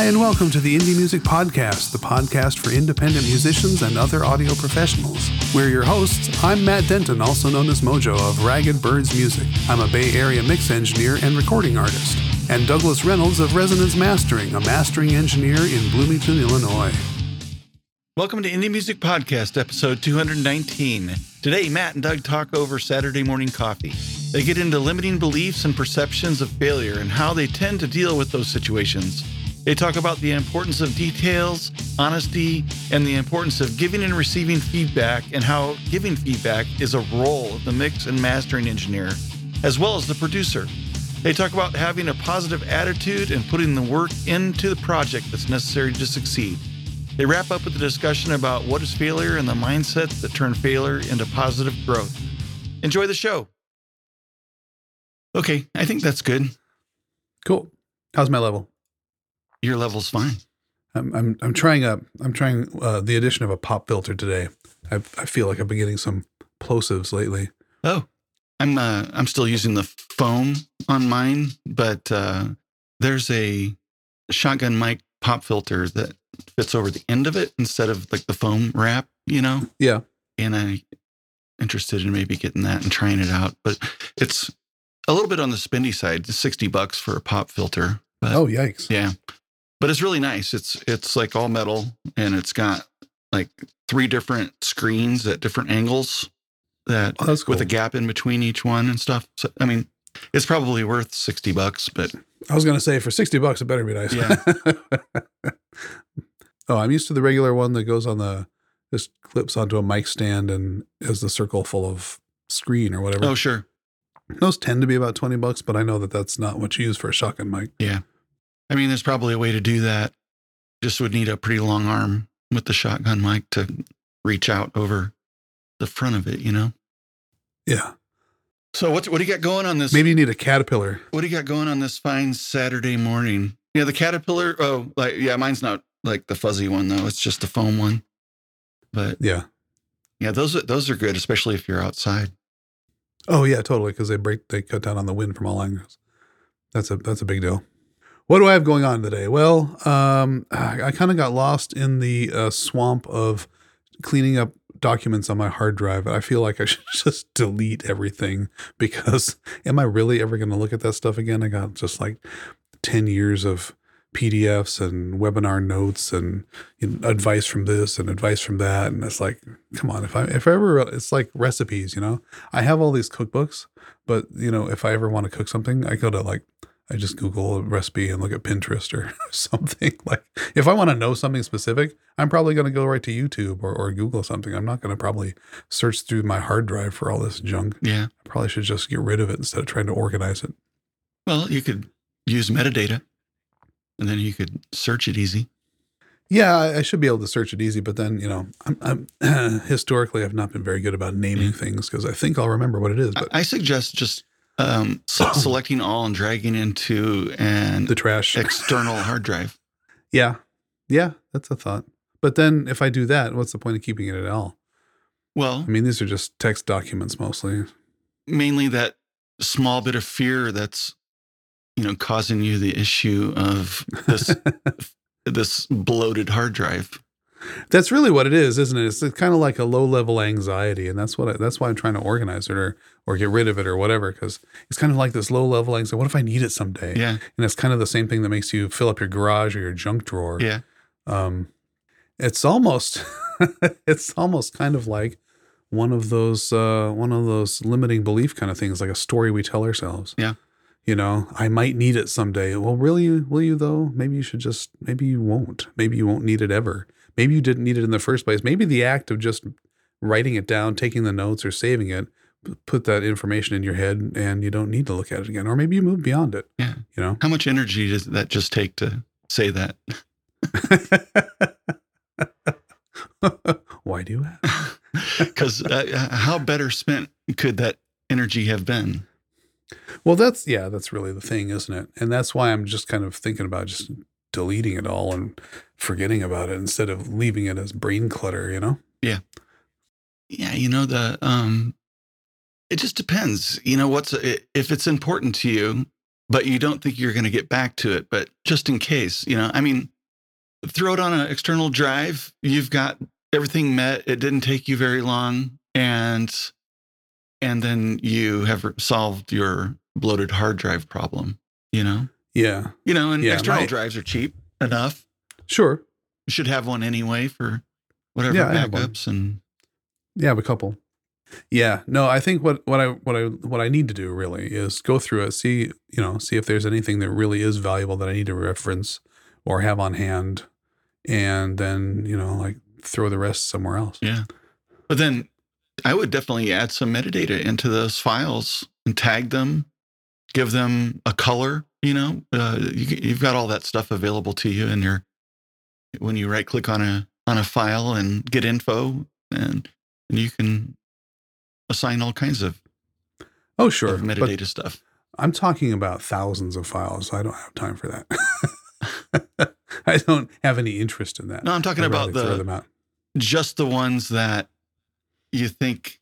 Hi, and welcome to the Indie Music Podcast, the podcast for independent musicians and other audio professionals. We're your hosts. I'm Matt Denton, also known as Mojo of Ragged Birds Music. I'm a Bay Area mix engineer and recording artist. And Douglas Reynolds of Resonance Mastering, a mastering engineer in Bloomington, Illinois. Welcome to Indie Music Podcast, episode 219. Today, Matt and Doug talk over Saturday morning coffee. They get into limiting beliefs and perceptions of failure and how they tend to deal with those situations. They talk about the importance of details, honesty, and the importance of giving and receiving feedback, and how giving feedback is a role of the mix and mastering engineer, as well as the producer. They talk about having a positive attitude and putting the work into the project that's necessary to succeed. They wrap up with a discussion about what is failure and the mindsets that turn failure into positive growth. Enjoy the show. Okay, I think that's good. Cool. How's my level? Your level's fine. I'm I'm, I'm trying a I'm trying uh, the addition of a pop filter today. I I feel like I've been getting some plosives lately. Oh, I'm uh, I'm still using the foam on mine, but uh, there's a shotgun mic pop filter that fits over the end of it instead of like the foam wrap, you know. Yeah. And I interested in maybe getting that and trying it out, but it's a little bit on the spendy side. It's sixty bucks for a pop filter. But, Oh yikes! yeah, but it's really nice. It's it's like all metal, and it's got like three different screens at different angles that Oh, cool. with a gap in between each one and stuff. So I mean, it's probably worth sixty bucks, but I was gonna say for sixty bucks, it better be nice. Yeah. oh, I'm used to the regular one that goes on the just clips onto a mic stand and has the circle full of screen or whatever. oh sure, Those tend to be about twenty bucks, but I know that that's not what you use for a shotgun mic. yeah. I mean, there's probably a way to do that. Just would need a pretty long arm with the shotgun mic to reach out over the front of it, you know. Yeah, So what what do you got going on this? maybe you need a caterpillar. What do you got going on this fine Saturday morning? Yeah, the caterpillar. Oh, like yeah, mine's not like the fuzzy one though. It's just the foam one. But Yeah. yeah, those are those are good, especially if you're outside. Oh yeah, totally. Because they break, they cut down on the wind from all angles. That's a that's a big deal. What do I have going on today? Well, um, I, kind of got lost in the uh, swamp of cleaning up documents on my hard drive. I feel like I should just delete everything because am I really ever going to look at that stuff again? I got just like ten years of PDFs and webinar notes and you know, advice from this and advice from that, and it's like, come on, if I if I ever, it's like recipes, you know. I have all these cookbooks, but you know, if I ever want to cook something, I go to like I just Google a recipe and look at Pinterest or something. Like if I want to know something specific, I'm probably going to go right to YouTube or, or Google something. I'm not going to probably search through my hard drive for all this junk. Yeah. I probably should just get rid of it instead of trying to organize it. Well, you could use metadata, and then you could search it easy. Yeah, I, I should be able to search it easy, but then you know, I'm, I'm historically I've not been very good about naming things because I think I'll remember what it is. I, But I suggest just um, se- selecting all and dragging into an the trash. external hard drive. Yeah. Yeah, that's a thought. But then if I do that, what's the point of keeping it at all? Well, I mean, these are just text documents mostly. mainly that small bit of fear that's you know causing you the issue of this this bloated hard drive That's really what it is, isn't it? It's kind of like a low level anxiety, and that's what I, that's why I'm trying to organize it or or get rid of it or whatever because it's kind of like this low level anxiety. What if I need it someday? yeah And it's kind of the same thing that makes you fill up your garage or your junk drawer. yeah Um, it's almost it's almost kind of like one of those uh, one of those limiting belief kind of things, like a story we tell ourselves. Yeah. You know, I might need it someday. Well, really, will you though? Maybe you should just. Maybe you won't. Maybe you won't need it ever. Maybe you didn't need it in the first place. Maybe the act of just writing it down, taking the notes, or saving it, put that information in your head, and you don't need to look at it again. Or maybe you move beyond it. Yeah. You know. how much energy does that just take to say that Why do you ask? because uh, how better spent could that energy have been Well, that's yeah, that's really the thing, isn't it? And that's why I'm just kind of thinking about just deleting it all and forgetting about it instead of leaving it as brain clutter, you know? yeah Yeah, you know the um it just depends you know what's if it's important to you but you don't think you're going to get back to it. But just in case, you know, I mean, throw it on an external drive. You've got everything met. It didn't take you very long, and and then you have solved your bloated hard drive problem. You know, Yeah. you know, and Yeah, external my- drives are cheap enough. Sure. You should have one anyway for whatever Yeah, backups and Yeah, I have a couple. Yeah, no, I think what what I what I what I need to do really is go through it, see you know, see if there's anything that really is valuable that I need to reference or have on hand, and then you know, like throw the rest somewhere else. Yeah. But then I would definitely add some metadata into those files and tag them, give them a color. You know, uh, you, you've got all that stuff available to you in your when you right click on a on a file and get info, and, and you can assign all kinds of, Oh, sure, of but metadata stuff. I'm talking about thousands of files. I don't have time for that. I don't have any interest in that. No, I'm talking about the just the ones that you think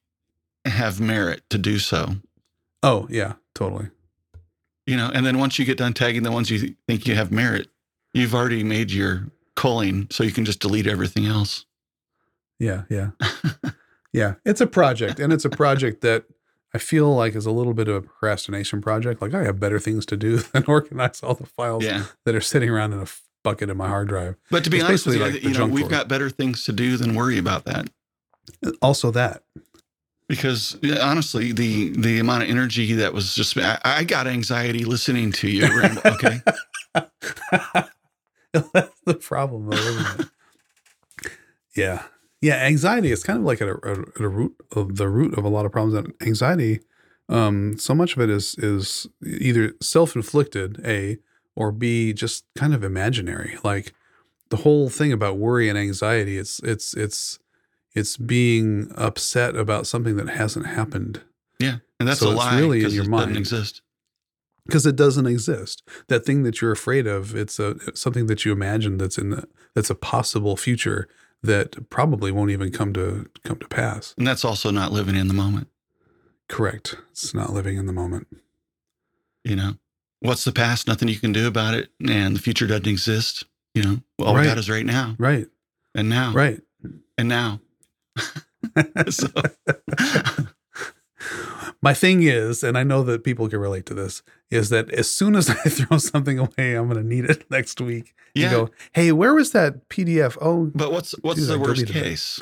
have merit to do so. Oh yeah, totally. You know and then once you get done tagging the ones you think you have merit you've already made your culling so you can just delete everything else Yeah, yeah. yeah. It's a project. And it's a project that I feel like is a little bit of a procrastination project. Like I have better things to do than organize all the files yeah that are sitting around in a bucket in my hard drive. but to be It's honest with you, like you know we've got better things to do than worry about that Also that. Because yeah, honestly the the amount of energy that was just i, I got anxiety listening to you okay That's the problem though, yeah. Yeah, anxiety is kind of like at a, at a root of the root of a lot of problems. And anxiety, um, so much of it is is either self-inflicted, A, or B, just kind of imaginary. Like the whole thing about worry and anxiety, it's it's it's it's being upset about something that hasn't happened yeah and that's So a lie really in your it mind. doesn't exist because it doesn't exist. That thing that you're afraid of, it's a it's something that you imagine that's in the, that's a possible future that probably won't even come to come to pass. and that's also not living in the moment Correct. It's not living in the moment. you know what's the past nothing you can do about it and the future doesn't exist you know all we got is right now Right. and now Right. and now so My thing is, and I know that people can relate to this, is that as soon as I throw something away, I'm going to need it next week. You yeah go, hey, where was that PDF? Oh, but what's what's I the worst deleted it. case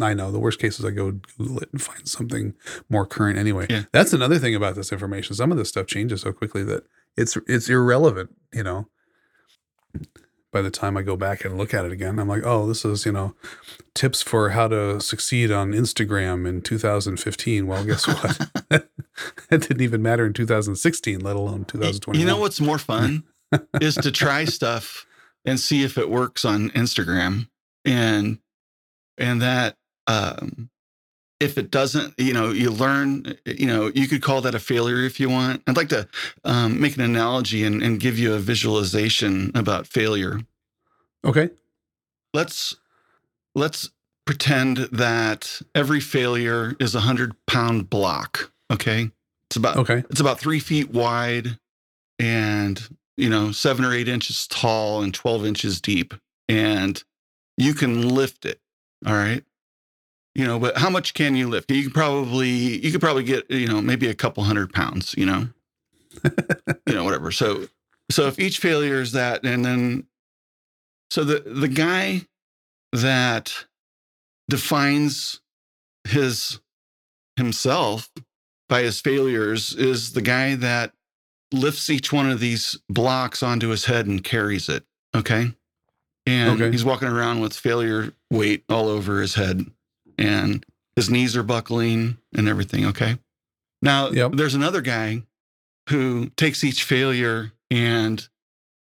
I know. The worst case is I go Google it and find something more current anyway. Yeah. That's another thing about this information. Some of this stuff changes so quickly that it's it's irrelevant, you know. By the time I go back and look at it again, I'm like, oh, this is, you know, tips for how to succeed on Instagram in 2015. Well, guess what? it didn't even matter in 2016, let alone 2020. you know what's more fun is to try stuff and see if it works on instagram and and that um if it doesn't you know you learn you know you could call that a failure if you want i'd like to um, make an analogy and, and give you a visualization about failure Okay. let's let's pretend that every failure is a hundred pound block okay it's about Okay. it's about three feet wide and you know seven or eight inches tall and 12 inches deep and you can lift it all right you know but how much can you lift you can probably you could probably get you know maybe a couple hundred pounds you know you know whatever so so if each failure is that and then so the the guy that defines his himself by his failures is the guy that lifts each one of these blocks onto his head and carries it. Okay. And Okay. he's walking around with failure weight all over his head and his knees are buckling and everything. Okay. Now, Yep. there's another guy who takes each failure and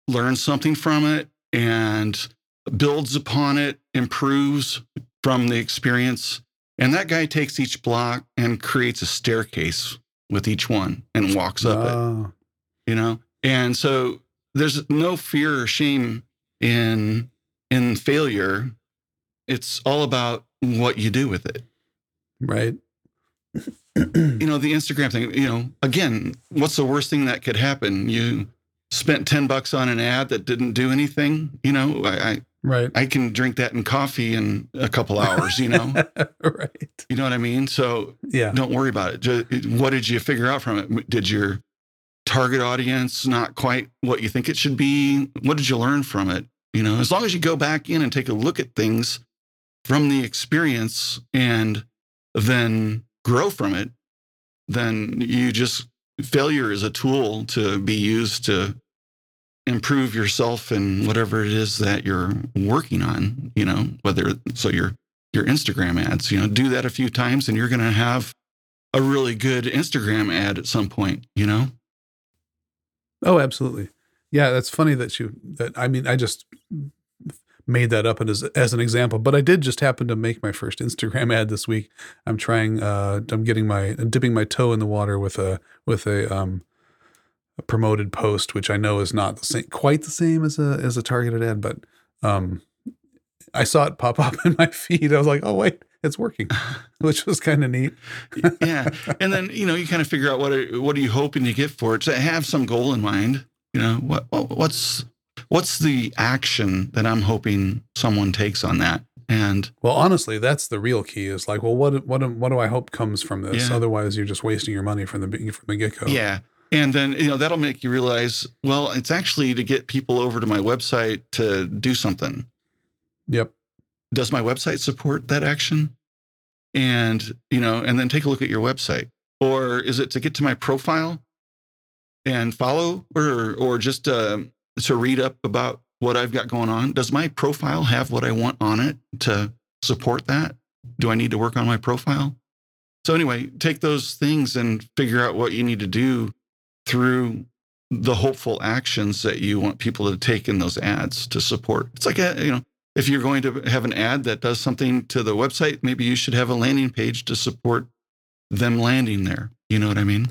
learns something from it and builds upon it, improves from the experience. And that guy takes each block and creates a staircase with each one and walks up it Ah, you know and so there's no fear or shame in in failure it's all about what you do with it right. you know, the Instagram thing, you know, again, what's the worst thing that could happen? You spent 10 bucks on an ad that didn't do anything. You know, I, I, right. I can drink that in coffee in a couple hours, you know, right. you know what I mean? So Yeah. don't worry about it. Ju- What did you figure out from it? Did your target audience not quite what you think it should be? What did you learn from it? You know, as long as you go back in and take a look at things from the experience and then grow from it, then you just failure is a tool to be used to improve yourself and whatever it is that you're working on, you know, whether so your your Instagram ads, you know, do that a few times and you're going to have a really good Instagram ad at some point, you know? Oh, absolutely. Yeah, that's funny that you that I mean I just made that up as as an example, but I did just happen to make my first Instagram ad this week. I'm trying uh I'm getting my dipping my toe in the water with a with a um a promoted post which I know is not the same quite the same as a as a targeted ad, but um I saw it pop up in my feed. I was like, "Oh wait, it's working." Which was kind of neat. yeah. And then, you know, you kind of figure out what are, what are you hoping to get for it. So have some goal in mind, you know, what, what what's what's the action that I'm hoping someone takes on that? And Well, honestly, that's the real key. Is like, well, what what what do I hope comes from this? Yeah. Otherwise, you're just wasting your money from the from the get go. Yeah. And then, you know, that'll make you realize, well, it's actually to get people over to my website to do something. Yep. Does my website support that action? And, you know, and then take a look at your website. Or is it to get to my profile and follow or or just uh, to read up about what I've got going on? Does my profile have what I want on it to support that? Do I need to work on my profile? So anyway, take those things and figure out what you need to do through the hopeful actions that you want people to take in those ads to support. It's like a, you know, if you're going to have an ad that does something to the website, maybe you should have a landing page to support them landing there. You know what I mean?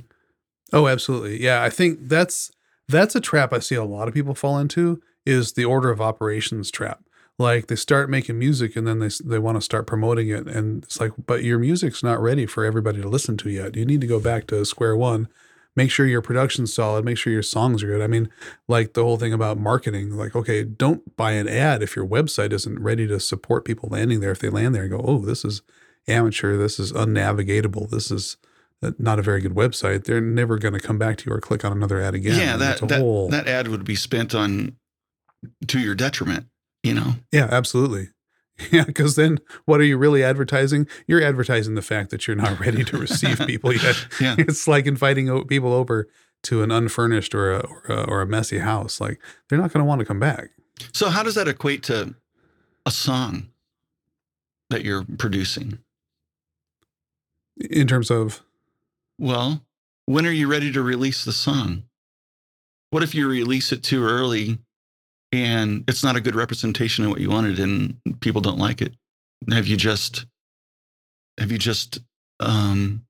Oh, absolutely. Yeah, I think that's that's a trap I see a lot of people fall into is the order of operations trap. Like they start making music and then they they want to start promoting it and it's like but your music's not ready for everybody to listen to yet. You need to go back to square one. Make sure your production's solid, make sure your songs are good. I mean, like the whole thing about marketing, like okay, don't buy an ad if your website isn't ready to support people landing there if they land there and go, "Oh, this is amateur, this is unnavigatable, this is Uh, not a very good website, they're never going to come back to you or click on another ad again. Yeah, that that, whole- that ad would be spent on to your detriment. You know? yeah, absolutely. Yeah, because then what are you really advertising? You're advertising the fact that you're not ready to receive people yet. Yeah. It's like inviting people over to an unfurnished or a, or a, or a messy house. Like they're not going to want to come back. So how does that equate to a song that you're producing? In terms of, Well, when are you ready to release the song? What if you release it too early and it's not a good representation of what you wanted and people don't like it? Have you just have you just um,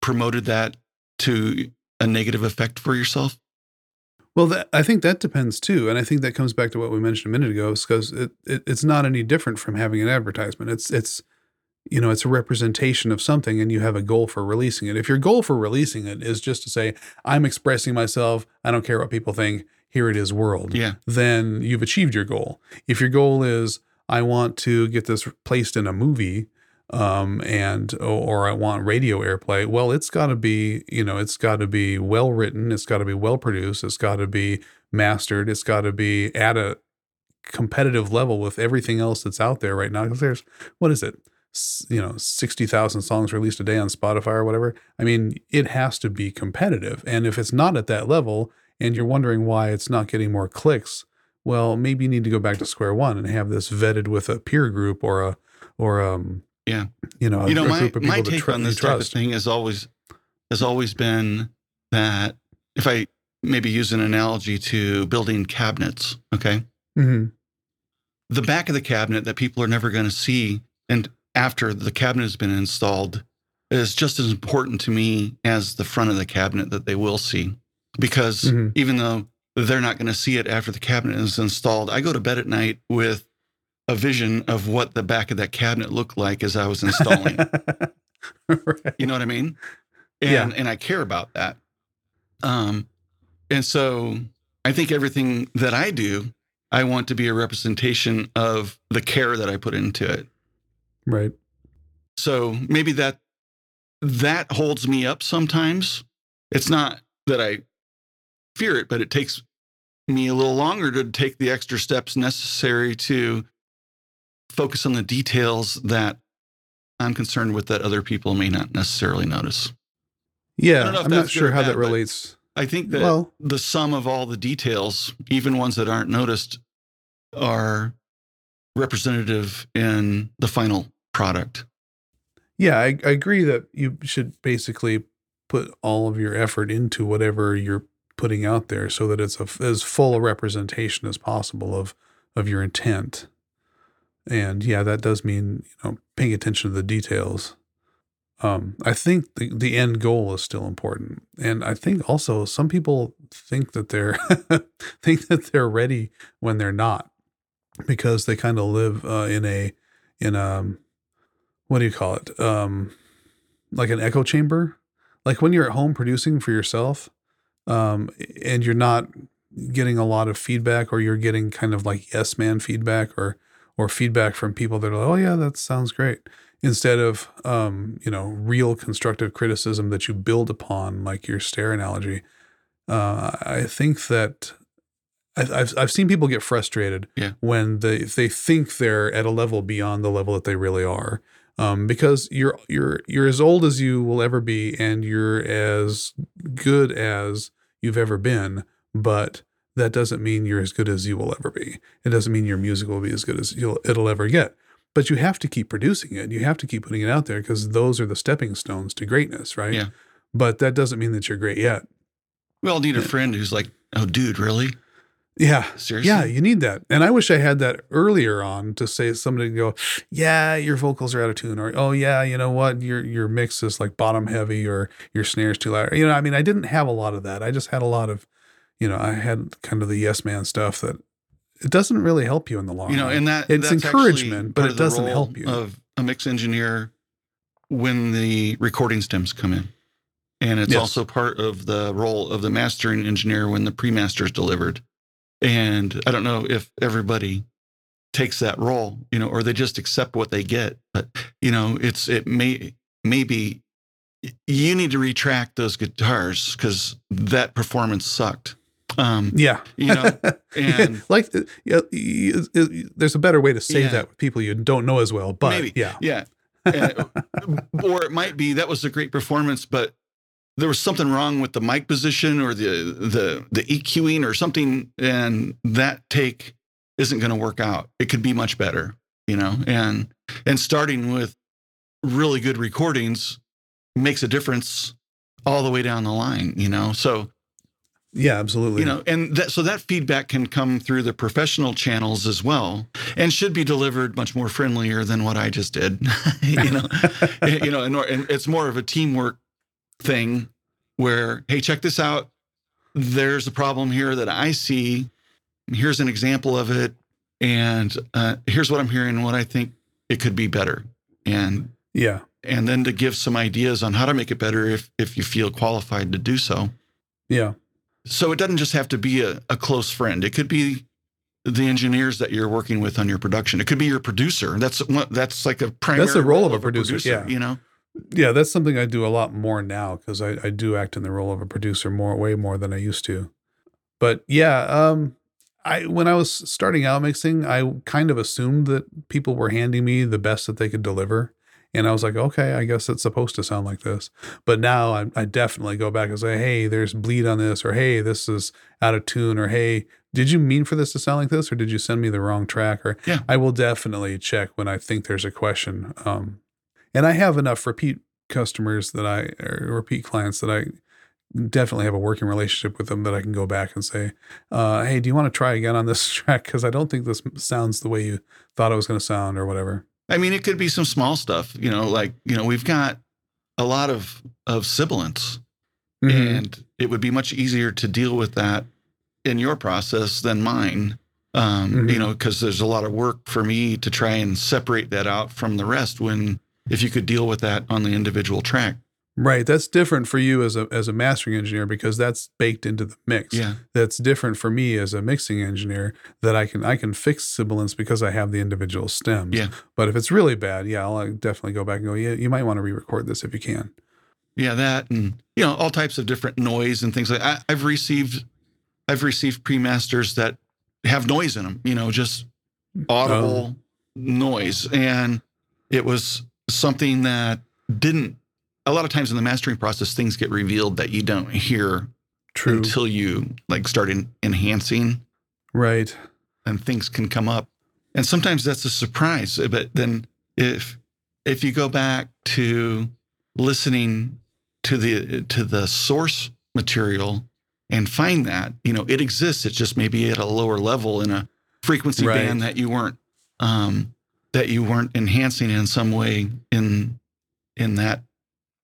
promoted that to a negative effect for yourself? well, that, I think that depends too. And I think that comes back to what we mentioned a minute ago, because it, it, it's not any different from having an advertisement. It's, it's, you know, it's a representation of something and you have a goal for releasing it. If your goal for releasing it is just to say, I'm expressing myself, I don't care what people think, here it is, world, Yeah. then you've achieved your goal. If your goal is, I want to get this placed in a movie, um, and or, or I want radio airplay, well, it's got to be, you know, it's got to be well written, it's got to be well produced, it's got to be mastered, it's got to be at a competitive level with everything else that's out there right now. Because there's what is it? You know, sixty thousand songs released a day on Spotify or whatever. I mean, it has to be competitive, and if it's not at that level, and you're wondering why it's not getting more clicks, well, maybe you need to go back to square one and have this vetted with a peer group or a or um Yeah. you know you know, my, my take tr- on this type of thing has always has always been that if I maybe use an analogy to building cabinets, okay, hmm the back of the cabinet that people are never going to see, and after the cabinet has been installed, is just as important to me as the front of the cabinet that they will see, because Mhm. even though they're not going to see it after the cabinet is installed, I go to bed at night with a vision of what the back of that cabinet looked like as I was installing. right. You know what I mean? And Yeah. and I care about that. Um and so I think everything that I do, I want to be a representation of the care that I put into it. Right. So maybe that that holds me up sometimes. It's not that I fear it, but it takes me a little longer to take the extra steps necessary to focus on the details that I'm concerned with that other people may not necessarily notice. Yeah. don't know if I'm not sure how bad, that relates. I think that well, the sum of all the details, even ones that aren't noticed, are representative in the final product. yeah, I, I agree that you should basically put all of your effort into whatever you're putting out there so that it's a, as full a representation as possible of of your intent. And yeah, that does mean, you know, paying attention to the details. Um, I think the, the end goal is still important. And I think also some people think that they're think that they're ready when they're not because they kind of live uh, in a in a what do you call it? Um, like an echo chamber. Like when you're at home producing for yourself, um, and you're not getting a lot of feedback, or you're getting kind of like yes man feedback, or or feedback from people that are like, oh yeah, that sounds great, instead of um, you know real constructive criticism that you build upon, like your stair analogy. Uh, I think that I've I've seen people get frustrated Yeah. when they they think they're at a level beyond the level that they really are, um, because you're you're you're as old as you will ever be, and you're as good as you've ever been, but that doesn't mean you're as good as you will ever be. It doesn't mean your music will be as good as you'll it'll ever get. But you have to keep producing it. You have to keep putting it out there because those are the stepping stones to greatness, right? Yeah. But that doesn't mean that you're great yet. We all need a friend who's like, "Oh, dude, really? Yeah. Seriously?" Yeah, you need that. And I wish I had that earlier on to say somebody go, yeah, your vocals are out of tune, or oh yeah, you know what, your your mix is like bottom heavy, or your snare's too loud. You know, I mean, I didn't have a lot of that. I just had a lot of, you know, I had kind of the yes man stuff that it doesn't really help you in the long you know, run. and that It's that's encouragement, but it doesn't help you. Of a mix engineer when the recording stems come in, and it's Yes. also part of the role of the mastering engineer when the pre-master is delivered. And I don't know if everybody takes that role, you know, or they just accept what they get. But you know, it's it may maybe you need to retract those guitars because that performance sucked. Um, yeah, you know, and like uh, yeah, there's a better way to say Yeah. that with people you don't know as well. But Maybe. yeah, Yeah. And- or it might be that was a great performance, but there was something wrong with the mic position or the the the EQing or something, and that take isn't going to work out. It could be much better, you know. And and starting with really good recordings makes a difference all the way down the line, you know. So yeah, absolutely. you know and that so that feedback can come through the professional channels as well and should be delivered much more friendlier than what i just did you know you know and, and it's more of a teamwork thing where hey check this out there's a problem here that i see here's an example of it and uh, here's what i'm hearing and what i think it could be better and yeah, and then to give some ideas on how to make it better if if you feel qualified to do so yeah, so it doesn't just have to be a, a close friend. It could be the engineers that you're working with on your production. It could be your producer. That's that's like a primary. That's the role of a producer, yeah. You know, yeah. That's something I do a lot more now because I, I do act in the role of a producer more, way more than I used to. But yeah, um, I when I was starting out mixing, I kind of assumed that people were handing me the best that they could deliver. And I was like, okay, I guess it's supposed to sound like this. But now I, I definitely go back and say, hey, there's bleed on this, or hey, this is out of tune, or hey, did you mean for this to sound like this, or did you send me the wrong track? Or Yeah. I will definitely check when I think there's a question. Um, and I have enough repeat customers that I, or repeat clients that I definitely have a working relationship with them that I can go back and say, uh, hey, do you want to try again on this track? Because I don't think this sounds the way you thought it was going to sound, or whatever. I mean, it could be some small stuff. You know, like you know, we've got a lot of of sibilants, Mhm. and it would be much easier to deal with that in your process than mine. Um, Mhm. You know, because there's a lot of work for me to try and separate that out from the rest when if you could deal with that on the individual track. Right. That's different for you as a as a mastering engineer because that's baked into the mix. Yeah. That's different for me as a mixing engineer that I can I can fix sibilance because I have the individual stems. Yeah. But if it's really bad, yeah, I'll uh, definitely go back and go, yeah, you might want to re-record this if you can. Yeah, that and you know all types of different noise and things like. I, I've received, I've received pre-masters that have noise in them. You know, just audible noise, and it was something that didn't. A lot of times in the mastering process, things get revealed that you don't hear True. until you like start en- enhancing, right. and things can come up. And sometimes that's a surprise. But then if if you go back to listening to the to the source material and find that you know it exists it's just maybe at a lower level in a frequency Right. band that you weren't um that you weren't enhancing in some way in in that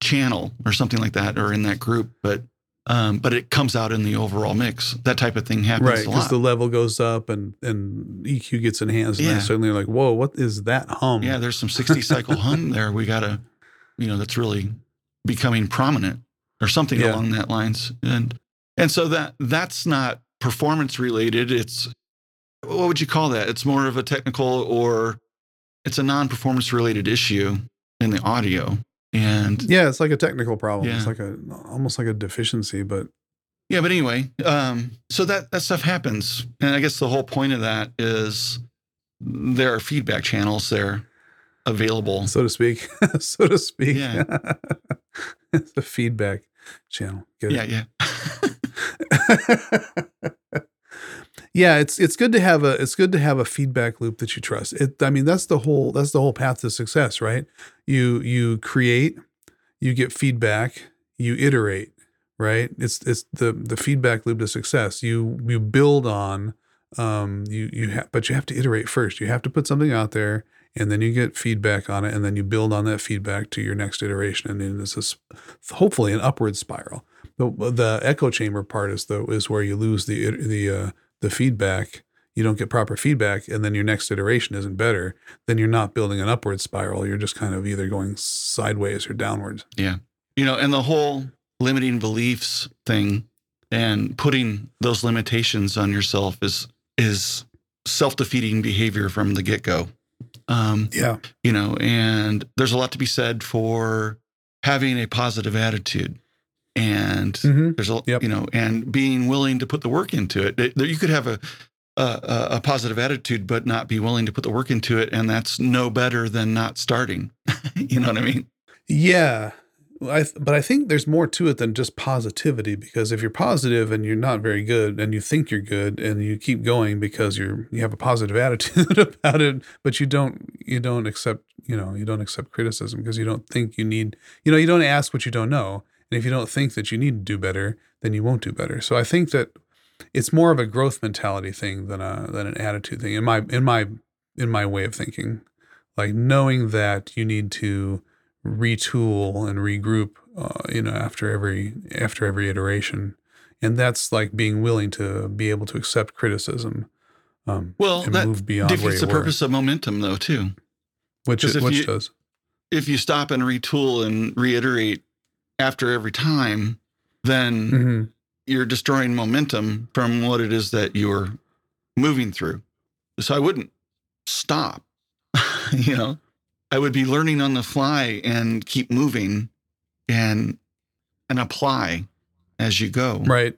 channel or something like that or in that group but um but it comes out in the overall mix that type of thing happens Right. Because the level goes up and and EQ gets enhanced and Yeah. then suddenly you're like, whoa, what is that hum? yeah there's some 60 cycle hum there we gotta you know that's really becoming prominent or something Yeah. along that lines and and so that that's not performance related it's what would you call that it's more of a technical or it's a non-performance related issue in the audio and Yeah, it's like a technical problem. It's like a almost like a deficiency, but yeah but anyway um so that that stuff happens and i guess the whole point of that is there are feedback channels there available so to speak. so to speak. Yeah. it's a feedback channel. Get yeah it? yeah yeah, it's it's good to have a it's good to have a feedback loop that you trust. It I mean that's the whole that's the whole path to success, right? You you create, you get feedback, you iterate, right? It's it's the the feedback loop to success. You you build on um you you have but you have to iterate first. You have to put something out there and then you get feedback on it and then you build on that feedback to your next iteration and then it's a, hopefully an upward spiral. The the echo chamber part is though is where you lose the the uh, the feedback. You don't get proper feedback, and then your next iteration isn't better. Then you're not building an upward spiral. You're just kind of either going sideways or downwards. Yeah. You know, and the whole limiting beliefs thing and putting those limitations on yourself is is self-defeating behavior from the get-go. Um, Yeah, you know, and there's a lot to be said for having a positive attitude. And mm-hmm. there's a Yep. you know, and being willing to put the work into it. You could have a a, a positive attitude, but not be willing to put the work into it, and that's no better than not starting. you know what I mean? yeah. I th- but I think there's more to it than just positivity because if you're positive and you're not very good and you think you're good and you keep going because you're you have a positive attitude about it, but you don't you don't accept you know you don't accept criticism because you don't think you need you know you don't ask what you don't know and if you don't think that you need to do better then you won't do better. So I think that it's more of a growth mentality thing than a than an attitude thing in my in my in my way of thinking like knowing that you need to retool and regroup uh, you know after every after every iteration and that's like being willing to be able to accept criticism um Well, and that move beyond defeats the were, purpose of momentum, though, too. which it, which you- does If you stop and retool and reiterate after every time, then hmm you're destroying momentum from what it is that you're moving through. So I wouldn't stop. you know, I would be learning on the fly and keep moving and and apply as you go. right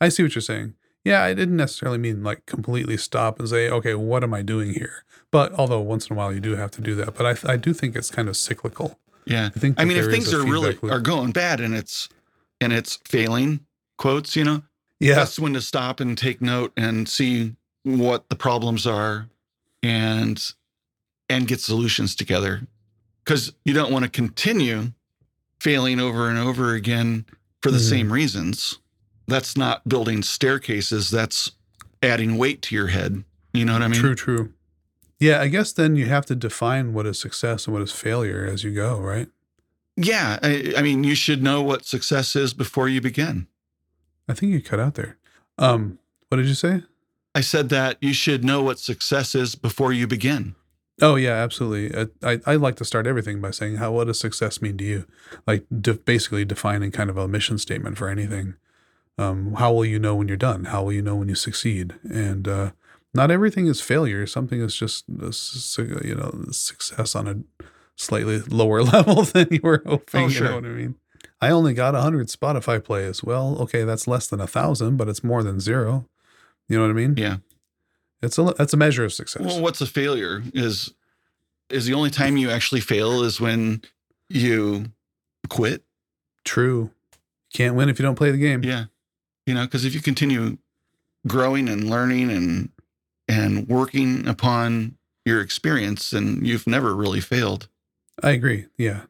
i see what you're saying yeah i didn't necessarily mean like completely stop and say okay what am i doing here but although once in a while you do have to do that but i, I do think it's kind of cyclical Yeah. i think I mean, if things are really loop. are going bad and it's and it's failing, quotes, you know, yeah that's when to stop and take note and see what the problems are and and get solutions together because you don't want to continue failing over and over again for the Mhm. same reasons that's not building staircases that's adding weight to your head you know what i mean True, true. Yeah, I guess then you have to define what is success and what is failure as you go, right? yeah I, I mean you should know what success is before you begin I think you cut out there. Um, what did you say? i said that you should know what success is before you begin Oh yeah, absolutely. Uh, I I like to start everything by saying how what does success mean to you? Like de- basically defining kind of a mission statement for anything. Um, how will you know when you're done? How will you know when you succeed? And uh, not everything is failure. Something is just a you know success on a slightly lower level than you were hoping. Oh, You sure. know what I mean? I only got hundred Spotify plays. Well, okay, that's less than a thousand, but it's more than zero. You know what I mean? Yeah. It's a that's a measure of success. Well, what's a failure is is the only time you actually fail is when you quit. True. Can't win if you don't play the game. Yeah. You know, because if you continue growing and learning and and working upon your experience, and you've never really failed. I agree. Yeah.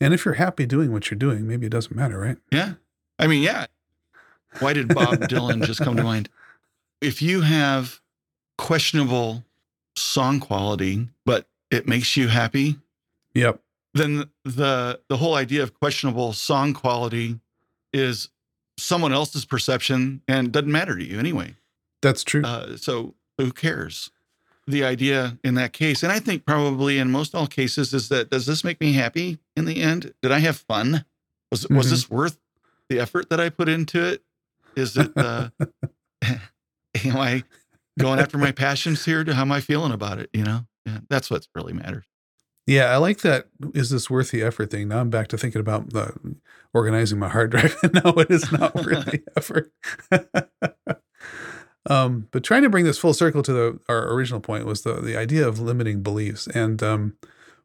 And if you're happy doing what you're doing, maybe it doesn't matter, right? Yeah. I mean, yeah. Why did Bob Dylan just come to mind? If you have questionable song quality, but it makes you happy, Yep. then the the whole idea of questionable song quality is someone else's perception and doesn't matter to you anyway. That's true. Uh, so who cares? The idea in that case, and I think probably in most all cases, is that does this make me happy in the end? Did I have fun? Was was Mhm. this worth the effort that I put into it? Is it? Uh, am I going after my passions here? How am I feeling about it? You know, yeah, that's what really matters. yeah, I like that. Is this worth the effort thing? Now I'm back to thinking about the organizing my hard drive. no, it is not worth the effort. Um, but trying to bring this full circle to the our original point was the the idea of limiting beliefs. And um,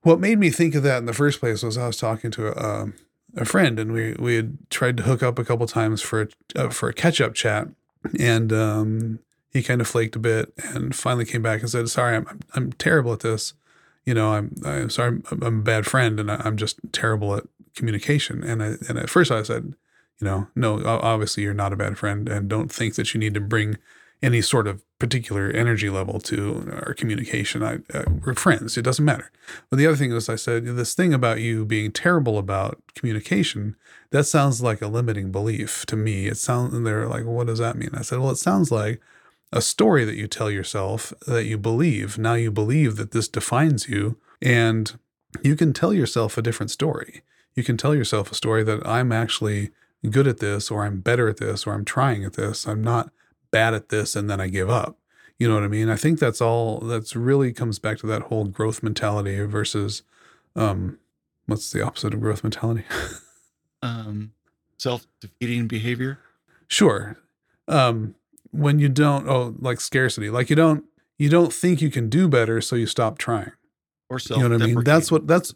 what made me think of that in the first place was I was talking to a, um, a friend, and we we had tried to hook up a couple times for a, uh, for a catch up chat, and um, he kind of flaked a bit, and finally came back and said, "Sorry, I'm I'm, terrible at this. You know, I'm I'm sorry, I'm, I'm a bad friend, and I'm just terrible at communication." And I and at first I said, "You know, no, obviously you're not a bad friend, and don't think that you need to bring." Any sort of particular energy level to our communication. I, uh, we're friends. It doesn't matter. But the other thing was, I said, this thing about you being terrible about communication, that sounds like a limiting belief to me. It sounds, and they're like, what does that mean? I said, well, it sounds like a story that you tell yourself that you believe. Now you believe that this defines you, and you can tell yourself a different story. You can tell yourself a story that I'm actually good at this, or I'm better at this, or I'm trying at this. I'm not bad at this, and then I give up. You know what I mean? I think that's all. That's really comes back to that whole growth mentality versus, um, what's the opposite of growth mentality? Um, Self defeating behavior. sure. Um, when you don't, oh, like scarcity, like you don't, you don't think you can do better, so you stop trying. Or self You know what I mean? That's what that's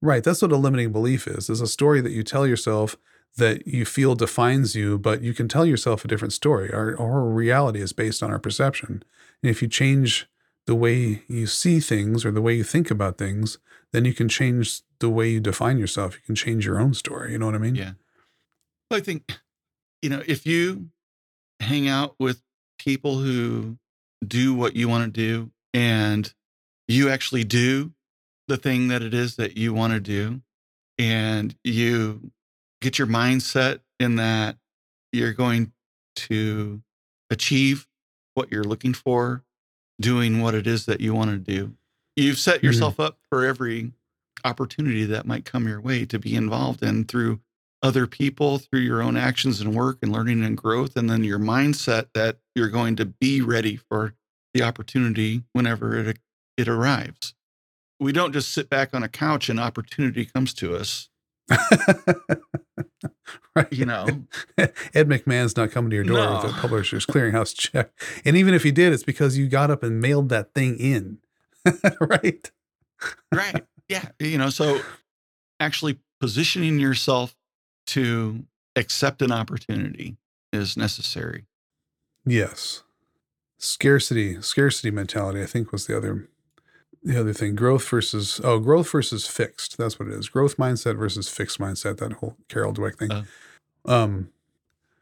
right. That's what a limiting belief is. Is a story that you tell yourself that you feel defines you, but you can tell yourself a different story. Our our reality is based on our perception. And if you change the way you see things or the way you think about things, then you can change the way you define yourself. You can change your own story. You know what I mean? Yeah. Well, I think, you know, if you hang out with people who do what you want to do and you actually do the thing that it is that you want to do and you get your mindset in that you're going to achieve what you're looking for doing what it is that you want to do. You've set Mhm. yourself up for every opportunity that might come your way to be involved in through other people through your own actions and work and learning and growth and then your mindset that you're going to be ready for the opportunity whenever it it arrives. We don't just sit back on a couch and opportunity comes to us right. you know Ed McMahon's not coming to your door with a publisher's clearinghouse check. And even if he did, it's because you got up and mailed that thing in. right. right yeah you know so actually positioning yourself to accept an opportunity is necessary Yes. Scarcity, scarcity mentality, I think was the other the other thing. Growth versus oh, growth versus fixed. That's what it is. Growth mindset versus fixed mindset, that whole Carol Dweck thing. Uh. um,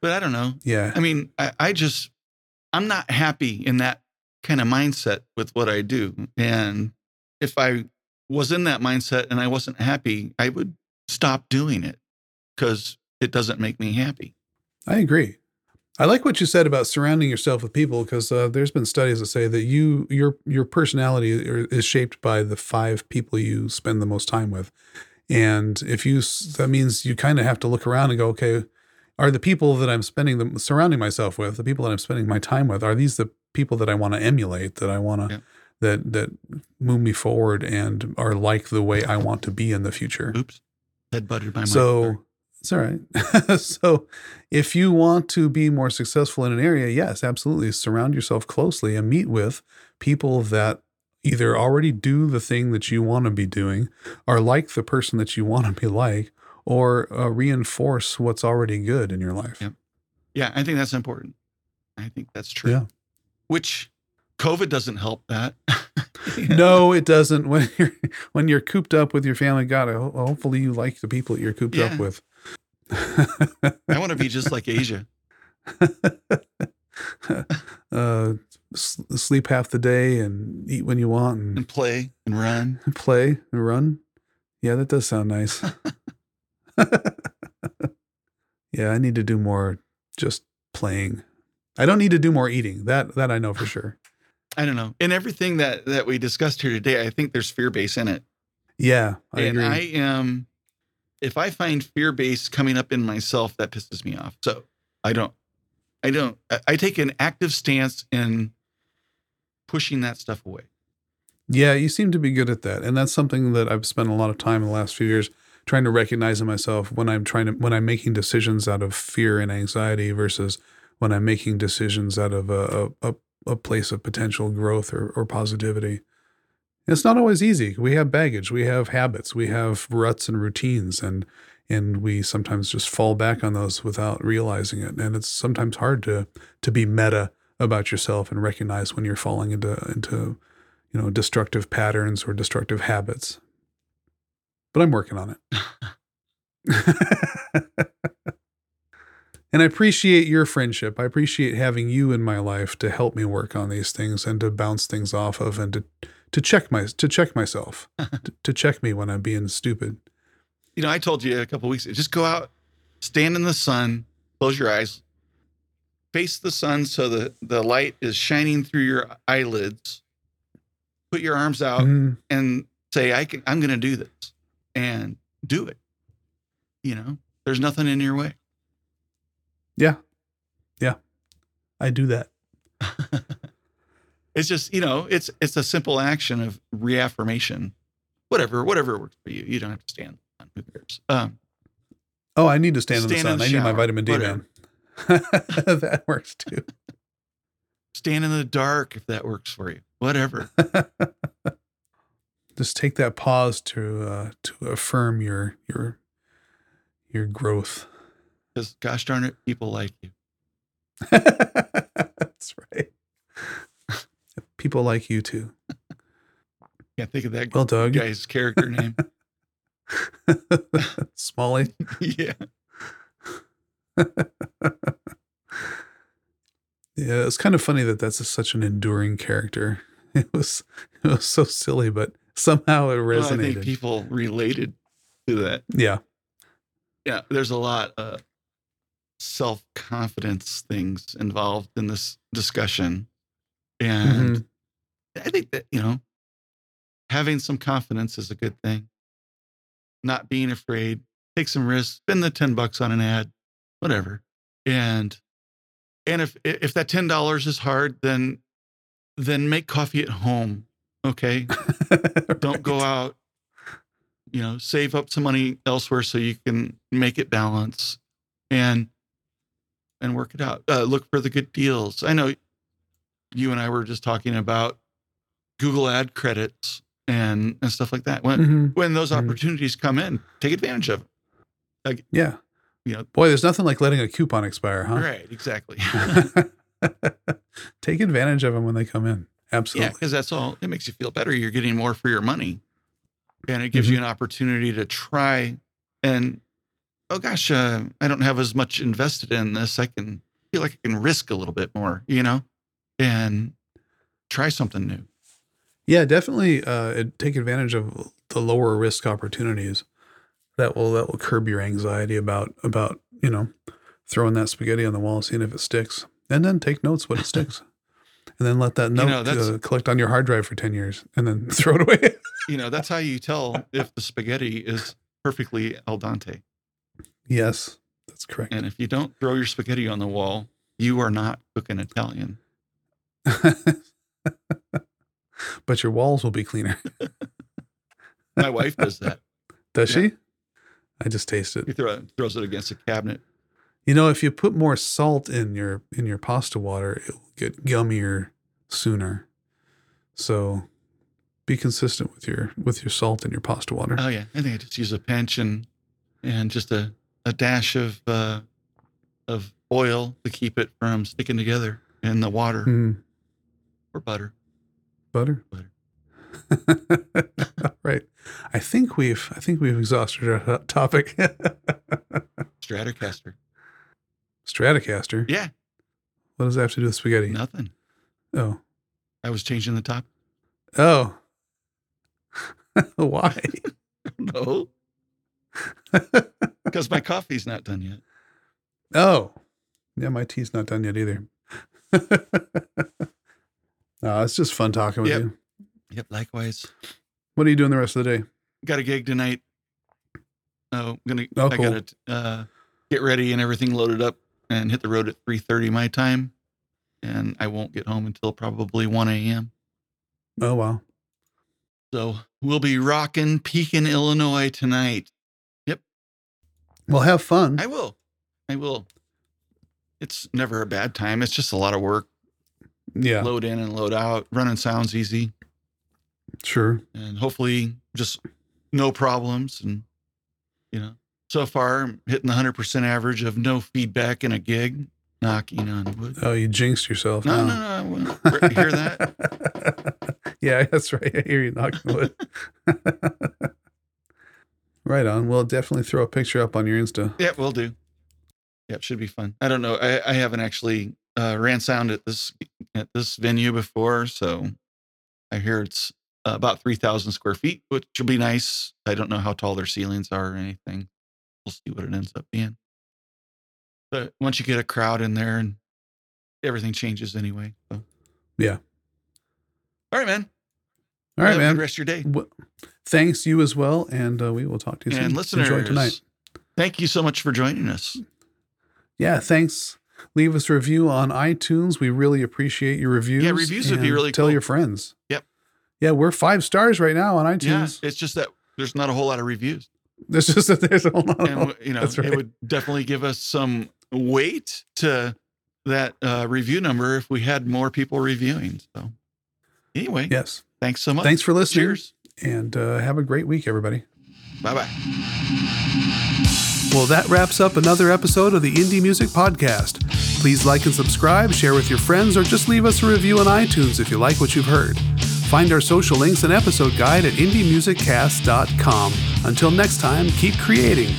but i don't know yeah. I mean, I, I just, I'm not happy in that kind of mindset with what I do. And if I was in that mindset and I wasn't happy, I would stop doing it because it doesn't make me happy. I agree. I like what you said about surrounding yourself with people because uh, there's been studies that say that you your your personality is shaped by the five people you spend the most time with, and if you that means you kind of have to look around and go, okay, are the people that I'm spending the surrounding myself with, the people that I'm spending my time with, are these the people that I want to emulate, that I want to, yeah. that that move me forward and are like the way I want to be in the future. Oops, head butted my so. It's all right. so, if you want to be more successful in an area, yes, absolutely. Surround yourself closely and meet with people that either already do the thing that you want to be doing, are like the person that you want to be like, or uh, reinforce what's already good in your life. Yeah. yeah, I think that's important. I think that's true. Yeah. Which COVID doesn't help that. no, it doesn't. When you're when you're cooped up with your family, God, hopefully you like the people that you're cooped yeah. up with. I want to be just like Asia. uh, sleep half the day and eat when you want and, and play and run. Play and run. Yeah, that does sound nice. yeah, I need to do more just playing. I don't need to do more eating. That that I know for sure. I don't know. In everything that that we discussed here today, I think there's fear base in it. Yeah, I and agree. I am if I find fear base coming up in myself, that pisses me off. So I don't, I don't, I take an active stance in pushing that stuff away. Yeah, you seem to be good at that. And that's something that I've spent a lot of time in the last few years trying to recognize in myself when I'm trying to, when I'm making decisions out of fear and anxiety versus when I'm making decisions out of a, a, a place of potential growth or, or positivity. It's not always easy. We have baggage, we have habits, we have ruts and routines, and and we sometimes just fall back on those without realizing it. And it's sometimes hard to to be meta about yourself and recognize when you're falling into into you know destructive patterns or destructive habits. But I'm working on it. and I appreciate your friendship. I appreciate having you in my life to help me work on these things and to bounce things off of and to to check my to check myself, to, to, check me when I'm being stupid. You know, I told you a couple weeks ago, just go out, stand in the sun, close your eyes, face the sun so the the light is shining through your eyelids. Put your arms out mm. and say, "I can. I'm going to do this," and do it. You know, there's nothing in your way. Yeah, yeah, I do that. It's just, you know, it's it's a simple action of reaffirmation. Whatever, whatever works for you. You don't have to stand on who cares. Um, oh, I need to stand, stand in the sun. In the I need my vitamin D, whatever. man. that works too. Stand in the dark if that works for you. Whatever. Just take that pause to uh, to affirm your your your growth. Because gosh darn it, people like you. That's right people like you too. Can't think of that well, Doug. guy's character name. Smalley. yeah. yeah, it's kind of funny that that's a, such an enduring character. It was it was so silly, but somehow it resonated. Well, I think people related to that. Yeah. Yeah, there's a lot of self confidence things involved in this discussion. And mm-hmm. I think that, you know, having some confidence is a good thing. Not being afraid, take some risks, spend the 10 bucks on an ad, whatever. And and if if that $10 is hard, then then make coffee at home. Okay. right. Don't go out. You know, save up some money elsewhere so you can make it balance and and work it out. Uh, look for the good deals. I know you and I were just talking about Google ad credits and and stuff like that. When mm-hmm. when those mm-hmm. opportunities come in, take advantage of them. Like, yeah, you know, boy, there's nothing like letting a coupon expire, huh? Right, exactly. take advantage of them when they come in. Absolutely. Yeah, because that's all. It makes you feel better. You're getting more for your money, and it gives mm-hmm. you an opportunity to try and oh gosh, uh, I don't have as much invested in this. I can feel like I can risk a little bit more, you know, and try something new. Yeah, definitely uh, take advantage of the lower risk opportunities. That will that will curb your anxiety about about you know throwing that spaghetti on the wall, seeing if it sticks, and then take notes when it sticks, and then let that note know, uh, collect on your hard drive for ten years, and then throw it away. You know, that's how you tell if the spaghetti is perfectly al dente. yes, that's correct. And if you don't throw your spaghetti on the wall, you are not cooking Italian. but your walls will be cleaner. My wife does that. Does Yeah. she? I just taste it. He throw, throws it against a cabinet. You know, if you put more salt in your in your pasta water, it will get gummier sooner. So be consistent with your with your salt in your pasta water. Oh yeah, I think I just use a pinch and and just a, a dash of uh, of oil to keep it from sticking together in the water Mm, or butter. Butter. Butter. right. I think we've I think we've exhausted our topic. Stratocaster. Stratocaster. Yeah, What does that have to do with spaghetti? nothing. Oh. I was changing the top. Oh. Why? No, because my coffee's not done yet. Oh, yeah, my tea's not done yet either. No, it's just fun talking with Yep. you. Yep. Likewise. What are you doing the rest of the day? Got a gig tonight. Oh, I'm gonna. Oh, I cool. gotta uh, get ready and everything loaded up and hit the road at 3:30 my time, and I won't get home until probably 1 a.m. Oh wow, So we'll be rocking Pekin, Illinois tonight. Yep. Well, have fun. I will. I will. It's never a bad time. It's just a lot of work. Yeah, Load in and load out. Running sounds easy, sure. and hopefully just no problems. And you know, so far hitting the hundred percent average of no feedback in a gig. Knocking on wood. Oh, you jinxed yourself. No, no, no. I hear that? yeah, that's right. I hear you knocking wood. right on. Well, definitely throw a picture up on your Insta. Yeah, we'll do. Yeah, it should be fun. I don't know. I, I haven't actually uh, ran sound at this at this venue before, so I hear it's uh, about three thousand square feet, which will be nice. I don't know how tall their ceilings are or anything. We'll see what it ends up being. But once you get a crowd in there, and everything changes anyway. So. Yeah. All right, man. All right, Have a man. Rest of your day. Well, Thanks you as well, and uh, we will talk to you soon. And listeners, Enjoy tonight. thank you so much for joining us. Yeah, thanks. Leave us a review on iTunes. We really appreciate your reviews. Yeah, reviews would be really Tell cool. your friends. Yep. Yeah, we're five stars right now on Yeah, iTunes. it's just that there's not a whole lot of reviews. There's just that there's a whole lot. and you know That's right. it would definitely give us some weight to that uh, review number if we had more people reviewing so anyway yes. thanks so much Thanks for listening, cheers and uh, have a great week, everybody. bye bye Well, that wraps up another episode of the Indie Music Podcast. Please like and subscribe, share with your friends, or just leave us a review on iTunes if you like what you've heard. Find our social links and episode guide at indiemusiccast.com. Until next time, keep creating.